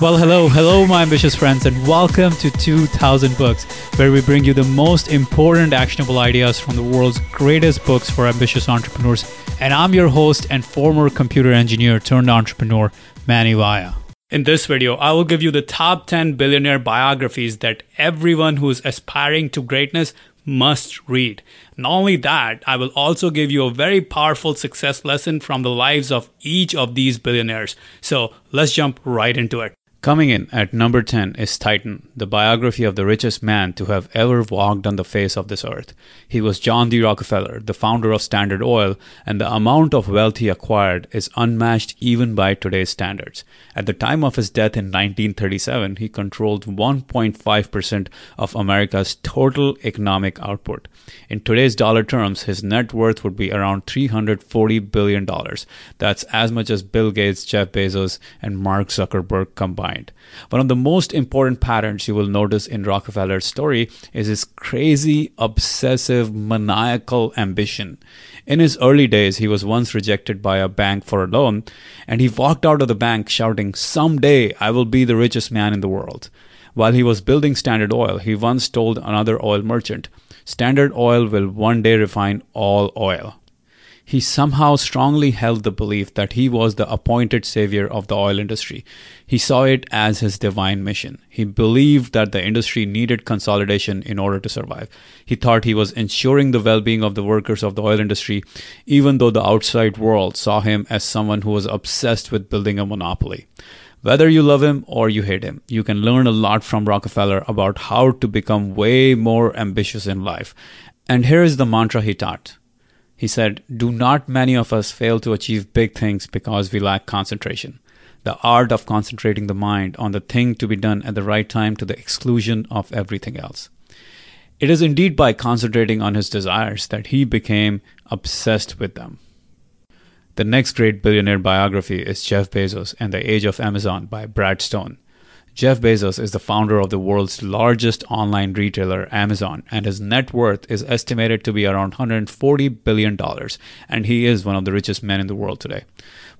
Well, hello, hello, my ambitious friends, and welcome to 2000 Books, where we bring you the most important actionable ideas from the world's greatest books for ambitious entrepreneurs. And I'm your host and former computer engineer turned entrepreneur, Manny Vaya. In this video, I will give you the top 10 billionaire biographies that everyone who is aspiring to greatness must read. Not only that, I will also give you a very powerful success lesson from the lives of each of these billionaires. So let's jump right into it. Coming in at number 10 is Titan, the biography of the richest man to have ever walked on the face of this earth. He was John D. Rockefeller, the founder of Standard Oil, and the amount of wealth he acquired is unmatched even by today's standards. At the time of his death in 1937, he controlled 1.5% of America's total economic output. In today's dollar terms, his net worth would be around $340 billion. That's as much as Bill Gates, Jeff Bezos, and Mark Zuckerberg combined mind. One of the most important patterns you will notice in Rockefeller's story is his crazy, obsessive, maniacal ambition. In his early days, he was once rejected by a bank for a loan, and he walked out of the bank shouting, Someday I will be the richest man in the world. While he was building Standard Oil, he once told another oil merchant, Standard Oil will one day refine all oil he somehow strongly held the belief that he was the appointed savior of the oil industry. He saw it as his divine mission. He believed that the industry needed consolidation in order to survive. He thought he was ensuring the well being of the workers of the oil industry, even though the outside world saw him as someone who was obsessed with building a monopoly. Whether you love him or you hate him, you can learn a lot from Rockefeller about how to become way more ambitious in life. And here is the mantra he taught he said, Do not many of us fail to achieve big things because we lack concentration? The art of concentrating the mind on the thing to be done at the right time to the exclusion of everything else. It is indeed by concentrating on his desires that he became obsessed with them. The next great billionaire biography is Jeff Bezos and the Age of Amazon by Brad Stone. Jeff Bezos is the founder of the world's largest online retailer, Amazon, and his net worth is estimated to be around $140 billion, and he is one of the richest men in the world today.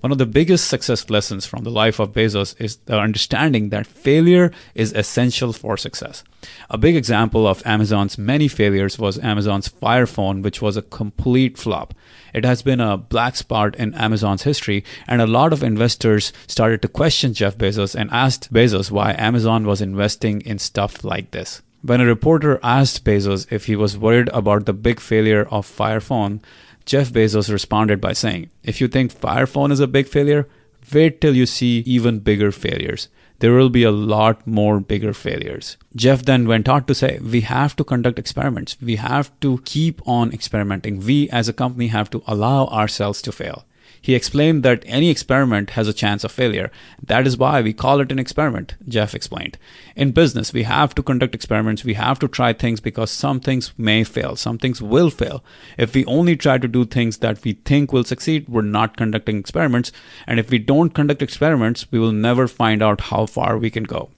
One of the biggest success lessons from the life of Bezos is the understanding that failure is essential for success. A big example of Amazon's many failures was Amazon's Fire Phone, which was a complete flop. It has been a black spot in Amazon's history, and a lot of investors started to question Jeff Bezos and asked Bezos why Amazon was investing in stuff like this. When a reporter asked Bezos if he was worried about the big failure of Fire Phone, Jeff Bezos responded by saying, If you think Fire Phone is a big failure, wait till you see even bigger failures there will be a lot more bigger failures. Jeff then went on to say, we have to conduct experiments. We have to keep on experimenting. We as a company have to allow ourselves to fail. He explained that any experiment has a chance of failure. That is why we call it an experiment, Jeff explained. In business, we have to conduct experiments. We have to try things because some things may fail, some things will fail. If we only try to do things that we think will succeed, we're not conducting experiments. And if we don't conduct experiments, we will never find out how far we can go.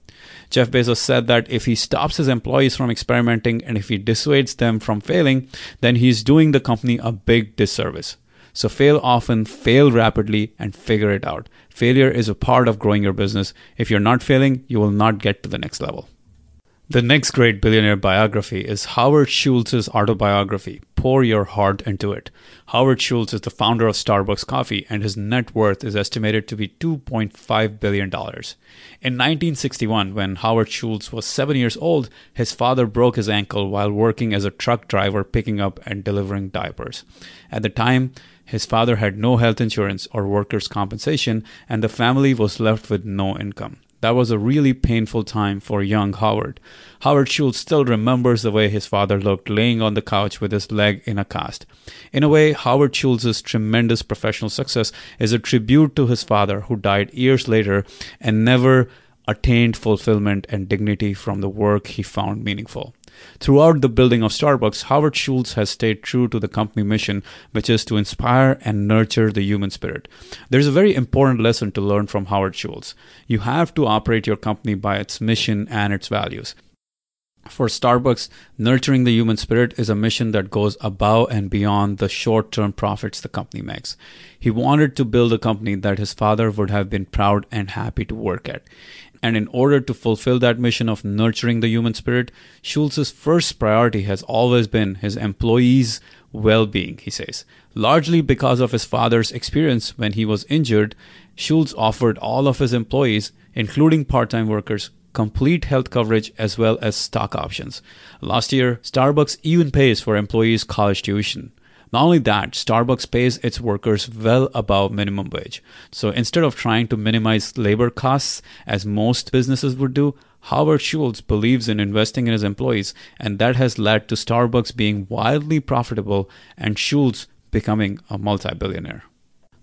Jeff Bezos said that if he stops his employees from experimenting and if he dissuades them from failing, then he's doing the company a big disservice. So fail often, fail rapidly, and figure it out. Failure is a part of growing your business. If you're not failing, you will not get to the next level. The next great billionaire biography is Howard Schultz's autobiography, Pour Your Heart Into It. Howard Schultz is the founder of Starbucks Coffee, and his net worth is estimated to be $2.5 billion. In 1961, when Howard Schultz was seven years old, his father broke his ankle while working as a truck driver picking up and delivering diapers. At the time, his father had no health insurance or workers' compensation, and the family was left with no income. That was a really painful time for young Howard. Howard Schultz still remembers the way his father looked laying on the couch with his leg in a cast. In a way, Howard Schultz's tremendous professional success is a tribute to his father, who died years later and never attained fulfillment and dignity from the work he found meaningful. Throughout the building of Starbucks, Howard Schultz has stayed true to the company mission, which is to inspire and nurture the human spirit. There's a very important lesson to learn from Howard Schultz. You have to operate your company by its mission and its values. For Starbucks, nurturing the human spirit is a mission that goes above and beyond the short term profits the company makes. He wanted to build a company that his father would have been proud and happy to work at. And in order to fulfill that mission of nurturing the human spirit, Schultz's first priority has always been his employees' well being, he says. Largely because of his father's experience when he was injured, Schultz offered all of his employees, including part time workers, complete health coverage as well as stock options. Last year, Starbucks even pays for employees' college tuition. Not only that, Starbucks pays its workers well above minimum wage. So instead of trying to minimize labor costs, as most businesses would do, Howard Schultz believes in investing in his employees, and that has led to Starbucks being wildly profitable and Schultz becoming a multi billionaire.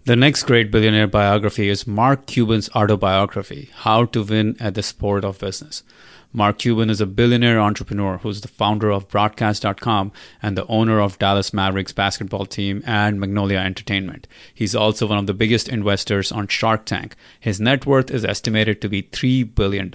The next great billionaire biography is Mark Cuban's autobiography, How to Win at the Sport of Business. Mark Cuban is a billionaire entrepreneur who's the founder of Broadcast.com and the owner of Dallas Mavericks basketball team and Magnolia Entertainment. He's also one of the biggest investors on Shark Tank. His net worth is estimated to be $3 billion.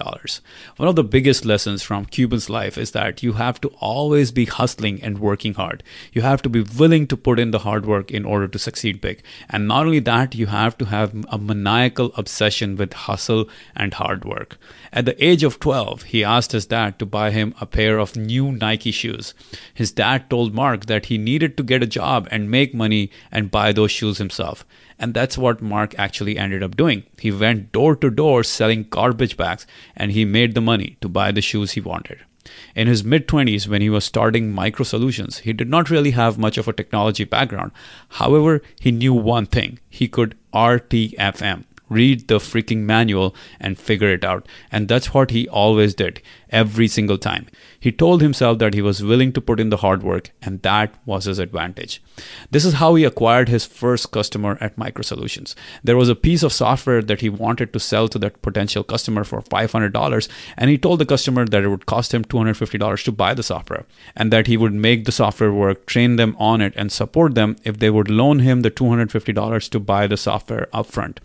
One of the biggest lessons from Cuban's life is that you have to always be hustling and working hard. You have to be willing to put in the hard work in order to succeed big. And not only that, you have to have a maniacal obsession with hustle and hard work. At the age of 12, he asked his dad to buy him a pair of new Nike shoes. His dad told Mark that he needed to get a job and make money and buy those shoes himself. And that's what Mark actually ended up doing. He went door to door selling garbage bags and he made the money to buy the shoes he wanted. In his mid 20s, when he was starting Micro Solutions, he did not really have much of a technology background. However, he knew one thing he could RTFM, read the freaking manual and figure it out. And that's what he always did, every single time. He told himself that he was willing to put in the hard work, and that was his advantage. This is how he acquired his first customer at Micro Solutions. There was a piece of software that he wanted to sell to that potential customer for $500, and he told the customer that it would cost him $250 to buy the software, and that he would make the software work, train them on it, and support them if they would loan him the $250 to buy the software upfront.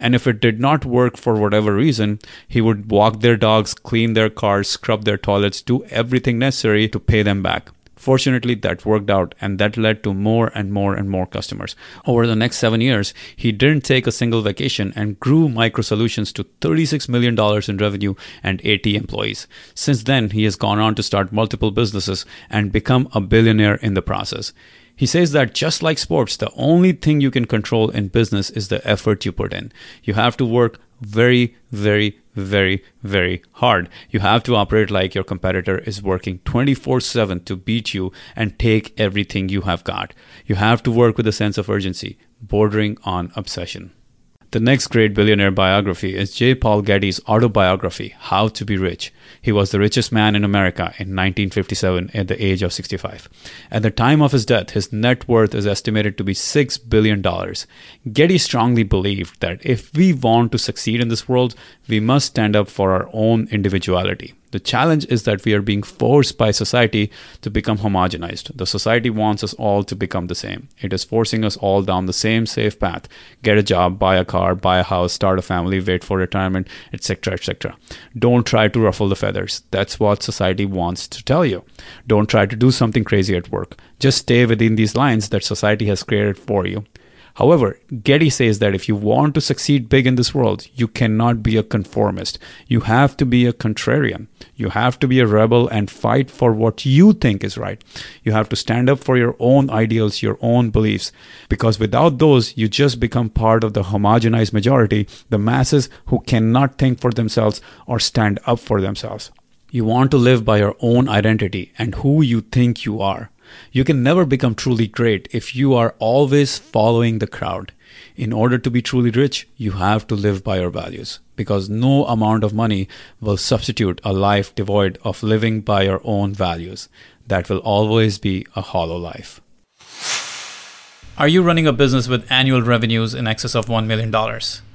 And if it did not work for whatever reason, he would walk their dogs, clean their cars, scrub their toilets, do everything necessary to pay them back. Fortunately, that worked out and that led to more and more and more customers. Over the next seven years, he didn't take a single vacation and grew Micro Solutions to $36 million in revenue and 80 employees. Since then, he has gone on to start multiple businesses and become a billionaire in the process. He says that just like sports, the only thing you can control in business is the effort you put in. You have to work very, very, very, very hard. You have to operate like your competitor is working 24 7 to beat you and take everything you have got. You have to work with a sense of urgency, bordering on obsession. The next great billionaire biography is J. Paul Getty's autobiography, How to Be Rich. He was the richest man in America in 1957 at the age of 65. At the time of his death, his net worth is estimated to be $6 billion. Getty strongly believed that if we want to succeed in this world, we must stand up for our own individuality. The challenge is that we are being forced by society to become homogenized. The society wants us all to become the same. It is forcing us all down the same safe path get a job, buy a car, buy a house, start a family, wait for retirement, etc. etc. Don't try to ruffle the feathers. That's what society wants to tell you. Don't try to do something crazy at work. Just stay within these lines that society has created for you. However, Getty says that if you want to succeed big in this world, you cannot be a conformist. You have to be a contrarian. You have to be a rebel and fight for what you think is right. You have to stand up for your own ideals, your own beliefs, because without those, you just become part of the homogenized majority, the masses who cannot think for themselves or stand up for themselves. You want to live by your own identity and who you think you are. You can never become truly great if you are always following the crowd. In order to be truly rich, you have to live by your values because no amount of money will substitute a life devoid of living by your own values. That will always be a hollow life. Are you running a business with annual revenues in excess of $1 million?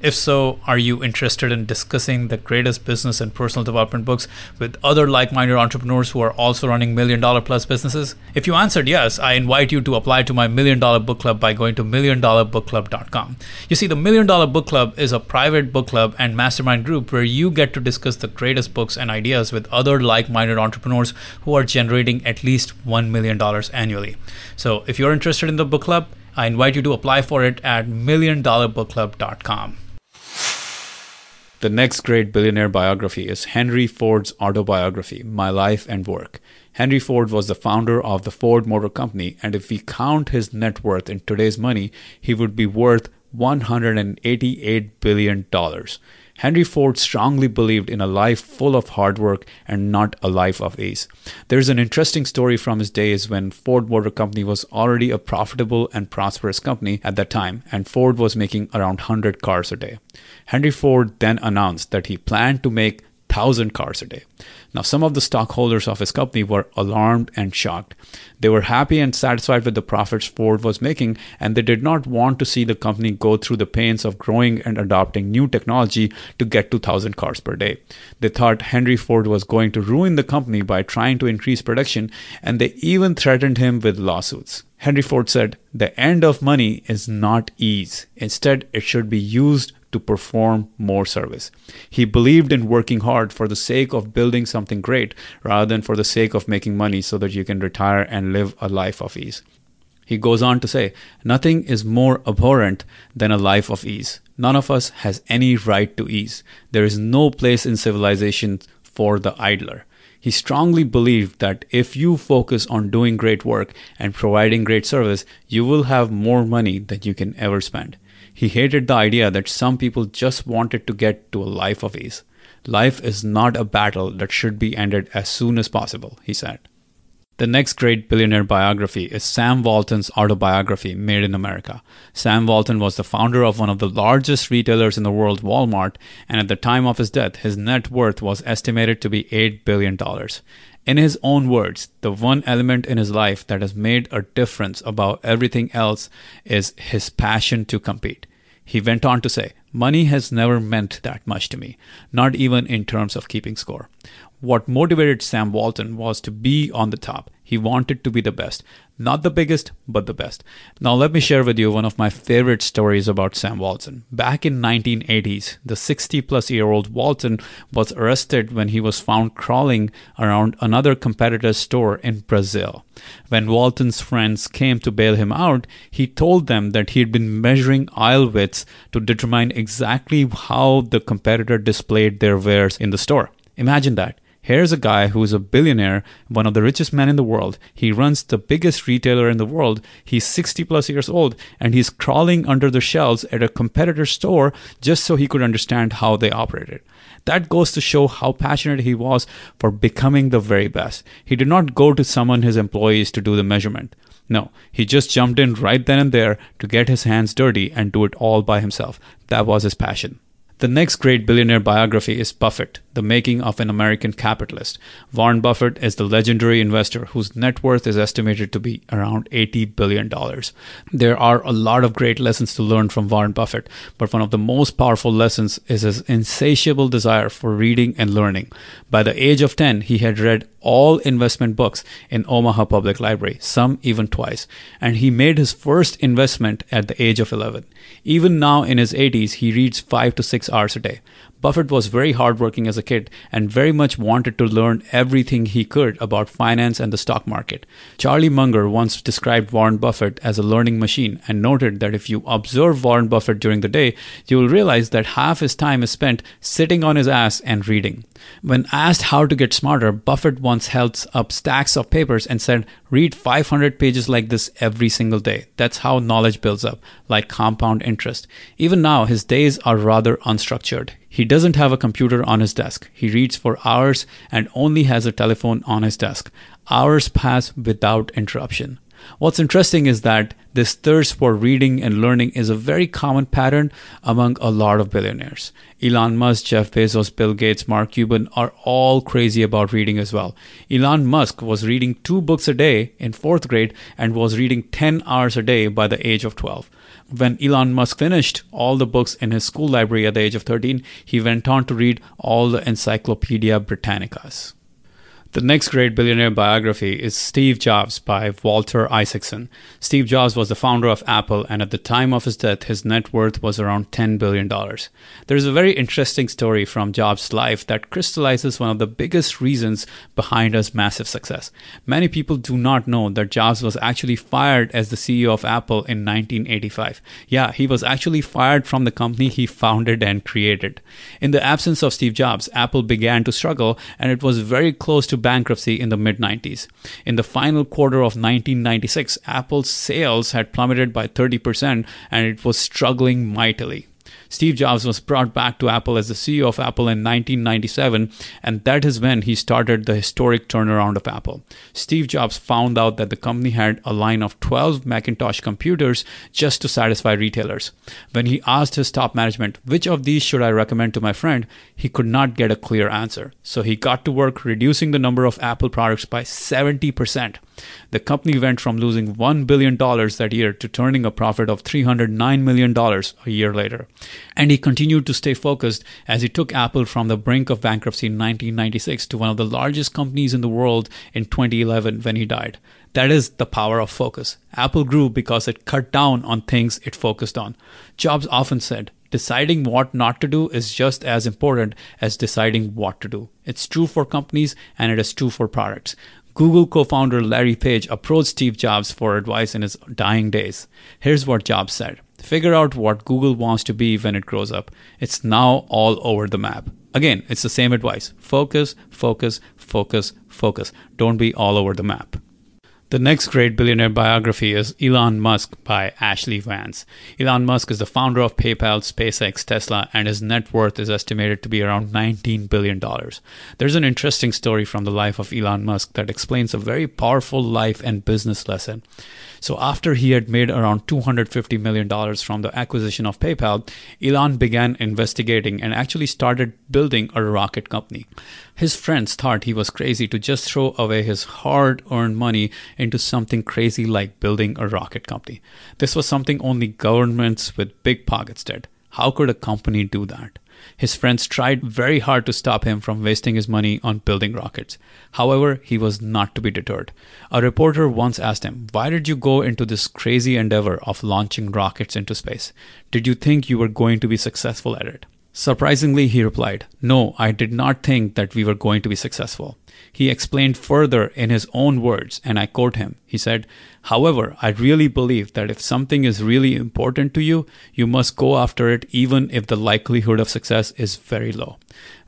If so, are you interested in discussing the greatest business and personal development books with other like minded entrepreneurs who are also running million dollar plus businesses? If you answered yes, I invite you to apply to my Million Dollar Book Club by going to milliondollarbookclub.com. You see, the Million Dollar Book Club is a private book club and mastermind group where you get to discuss the greatest books and ideas with other like minded entrepreneurs who are generating at least $1 million annually. So if you're interested in the book club, I invite you to apply for it at milliondollarbookclub.com. The next great billionaire biography is Henry Ford's autobiography, My Life and Work. Henry Ford was the founder of the Ford Motor Company, and if we count his net worth in today's money, he would be worth $188 billion. Henry Ford strongly believed in a life full of hard work and not a life of ease. There's an interesting story from his days when Ford Motor Company was already a profitable and prosperous company at that time, and Ford was making around 100 cars a day. Henry Ford then announced that he planned to make 1,000 cars a day. Now, some of the stockholders of his company were alarmed and shocked. They were happy and satisfied with the profits Ford was making, and they did not want to see the company go through the pains of growing and adopting new technology to get to 1,000 cars per day. They thought Henry Ford was going to ruin the company by trying to increase production, and they even threatened him with lawsuits. Henry Ford said, The end of money is not ease. Instead, it should be used to perform more service. He believed in working hard for the sake of building something great rather than for the sake of making money so that you can retire and live a life of ease. He goes on to say, Nothing is more abhorrent than a life of ease. None of us has any right to ease. There is no place in civilization for the idler. He strongly believed that if you focus on doing great work and providing great service, you will have more money than you can ever spend. He hated the idea that some people just wanted to get to a life of ease. Life is not a battle that should be ended as soon as possible, he said. The next great billionaire biography is Sam Walton's autobiography, Made in America. Sam Walton was the founder of one of the largest retailers in the world, Walmart, and at the time of his death, his net worth was estimated to be $8 billion. In his own words, the one element in his life that has made a difference about everything else is his passion to compete. He went on to say, Money has never meant that much to me, not even in terms of keeping score. What motivated Sam Walton was to be on the top. He wanted to be the best. Not the biggest, but the best. Now let me share with you one of my favorite stories about Sam Walton. Back in 1980s, the 60 plus year old Walton was arrested when he was found crawling around another competitor's store in Brazil. When Walton's friends came to bail him out, he told them that he had been measuring aisle widths to determine exactly how the competitor displayed their wares in the store. Imagine that. Here's a guy who is a billionaire, one of the richest men in the world. He runs the biggest retailer in the world. He's 60 plus years old and he's crawling under the shelves at a competitor store just so he could understand how they operated. That goes to show how passionate he was for becoming the very best. He did not go to summon his employees to do the measurement. No, he just jumped in right then and there to get his hands dirty and do it all by himself. That was his passion. The next great billionaire biography is Buffett, The Making of an American Capitalist. Warren Buffett is the legendary investor whose net worth is estimated to be around $80 billion. There are a lot of great lessons to learn from Warren Buffett, but one of the most powerful lessons is his insatiable desire for reading and learning. By the age of 10, he had read all investment books in Omaha Public Library, some even twice, and he made his first investment at the age of 11. Even now in his 80s, he reads 5 to 6 hours a day. Buffett was very hardworking as a kid and very much wanted to learn everything he could about finance and the stock market. Charlie Munger once described Warren Buffett as a learning machine and noted that if you observe Warren Buffett during the day, you will realize that half his time is spent sitting on his ass and reading. When asked how to get smarter, Buffett once held up stacks of papers and said, Read 500 pages like this every single day. That's how knowledge builds up, like compound interest. Even now, his days are rather unstructured. He doesn't have a computer on his desk. He reads for hours and only has a telephone on his desk. Hours pass without interruption. What's interesting is that this thirst for reading and learning is a very common pattern among a lot of billionaires. Elon Musk, Jeff Bezos, Bill Gates, Mark Cuban are all crazy about reading as well. Elon Musk was reading two books a day in fourth grade and was reading 10 hours a day by the age of 12. When Elon Musk finished all the books in his school library at the age of 13, he went on to read all the Encyclopedia Britannicas. The next great billionaire biography is Steve Jobs by Walter Isaacson. Steve Jobs was the founder of Apple, and at the time of his death, his net worth was around $10 billion. There's a very interesting story from Jobs' life that crystallizes one of the biggest reasons behind his massive success. Many people do not know that Jobs was actually fired as the CEO of Apple in 1985. Yeah, he was actually fired from the company he founded and created. In the absence of Steve Jobs, Apple began to struggle, and it was very close to bankruptcy in the mid 90s. In the final quarter of 1996, Apple's sales had plummeted by 30% and it was struggling mightily. Steve Jobs was brought back to Apple as the CEO of Apple in 1997, and that is when he started the historic turnaround of Apple. Steve Jobs found out that the company had a line of 12 Macintosh computers just to satisfy retailers. When he asked his top management, which of these should I recommend to my friend, he could not get a clear answer. So he got to work reducing the number of Apple products by 70%. The company went from losing $1 billion that year to turning a profit of $309 million a year later. And he continued to stay focused as he took Apple from the brink of bankruptcy in 1996 to one of the largest companies in the world in 2011 when he died. That is the power of focus. Apple grew because it cut down on things it focused on. Jobs often said, deciding what not to do is just as important as deciding what to do. It's true for companies and it is true for products. Google co founder Larry Page approached Steve Jobs for advice in his dying days. Here's what Jobs said Figure out what Google wants to be when it grows up. It's now all over the map. Again, it's the same advice focus, focus, focus, focus. Don't be all over the map. The next great billionaire biography is Elon Musk by Ashlee Vance. Elon Musk is the founder of PayPal, SpaceX, Tesla, and his net worth is estimated to be around $19 billion. There's an interesting story from the life of Elon Musk that explains a very powerful life and business lesson. So, after he had made around $250 million from the acquisition of PayPal, Elon began investigating and actually started building a rocket company. His friends thought he was crazy to just throw away his hard earned money into something crazy like building a rocket company. This was something only governments with big pockets did. How could a company do that? His friends tried very hard to stop him from wasting his money on building rockets. However, he was not to be deterred. A reporter once asked him, Why did you go into this crazy endeavor of launching rockets into space? Did you think you were going to be successful at it? Surprisingly, he replied, No, I did not think that we were going to be successful. He explained further in his own words, and I quote him. He said, However, I really believe that if something is really important to you, you must go after it even if the likelihood of success is very low.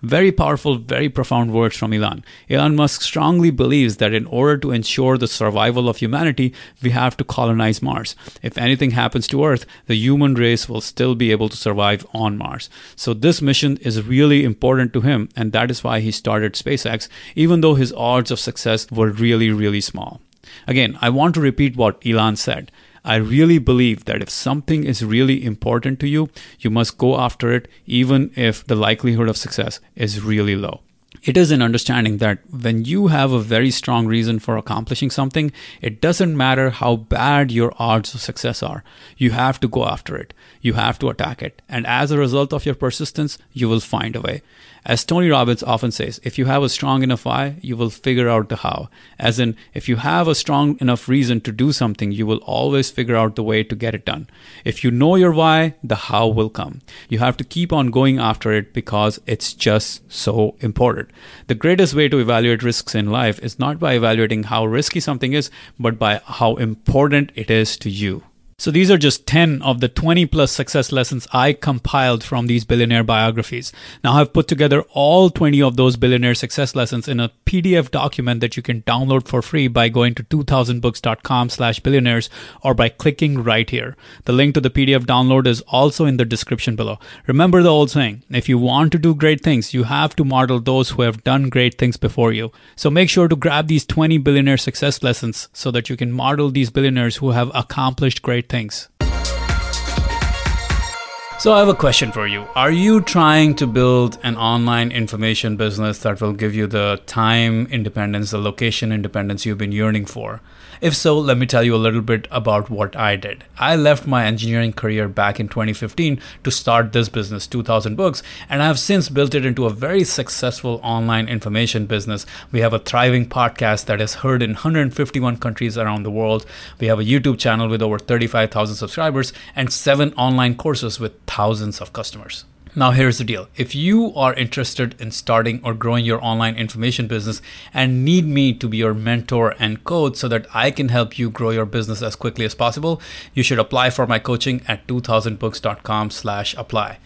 Very powerful, very profound words from Elon. Elon Musk strongly believes that in order to ensure the survival of humanity, we have to colonize Mars. If anything happens to Earth, the human race will still be able to survive on Mars. So, this mission is really important to him, and that is why he started SpaceX, even though his odds of success were really, really small. Again, I want to repeat what Elon said. I really believe that if something is really important to you, you must go after it, even if the likelihood of success is really low. It is an understanding that when you have a very strong reason for accomplishing something, it doesn't matter how bad your odds of success are. You have to go after it. You have to attack it. And as a result of your persistence, you will find a way. As Tony Robbins often says, if you have a strong enough why, you will figure out the how. As in, if you have a strong enough reason to do something, you will always figure out the way to get it done. If you know your why, the how will come. You have to keep on going after it because it's just so important. The greatest way to evaluate risks in life is not by evaluating how risky something is, but by how important it is to you. So these are just 10 of the 20 plus success lessons I compiled from these billionaire biographies. Now I've put together all 20 of those billionaire success lessons in a PDF document that you can download for free by going to 2000books.com slash billionaires or by clicking right here. The link to the PDF download is also in the description below. Remember the old saying, if you want to do great things, you have to model those who have done great things before you. So make sure to grab these 20 billionaire success lessons so that you can model these billionaires who have accomplished things. So, I have a question for you. Are you trying to build an online information business that will give you the time independence, the location independence you've been yearning for? If so, let me tell you a little bit about what I did. I left my engineering career back in 2015 to start this business, 2000 Books, and I have since built it into a very successful online information business. We have a thriving podcast that is heard in 151 countries around the world. We have a YouTube channel with over 35,000 subscribers and seven online courses with thousands of customers. Now, here's the deal. If you are interested in starting or growing your online information business and need me to be your mentor and coach so that I can help you grow your business as quickly as possible, you should apply for my coaching at 2000books.com slash apply.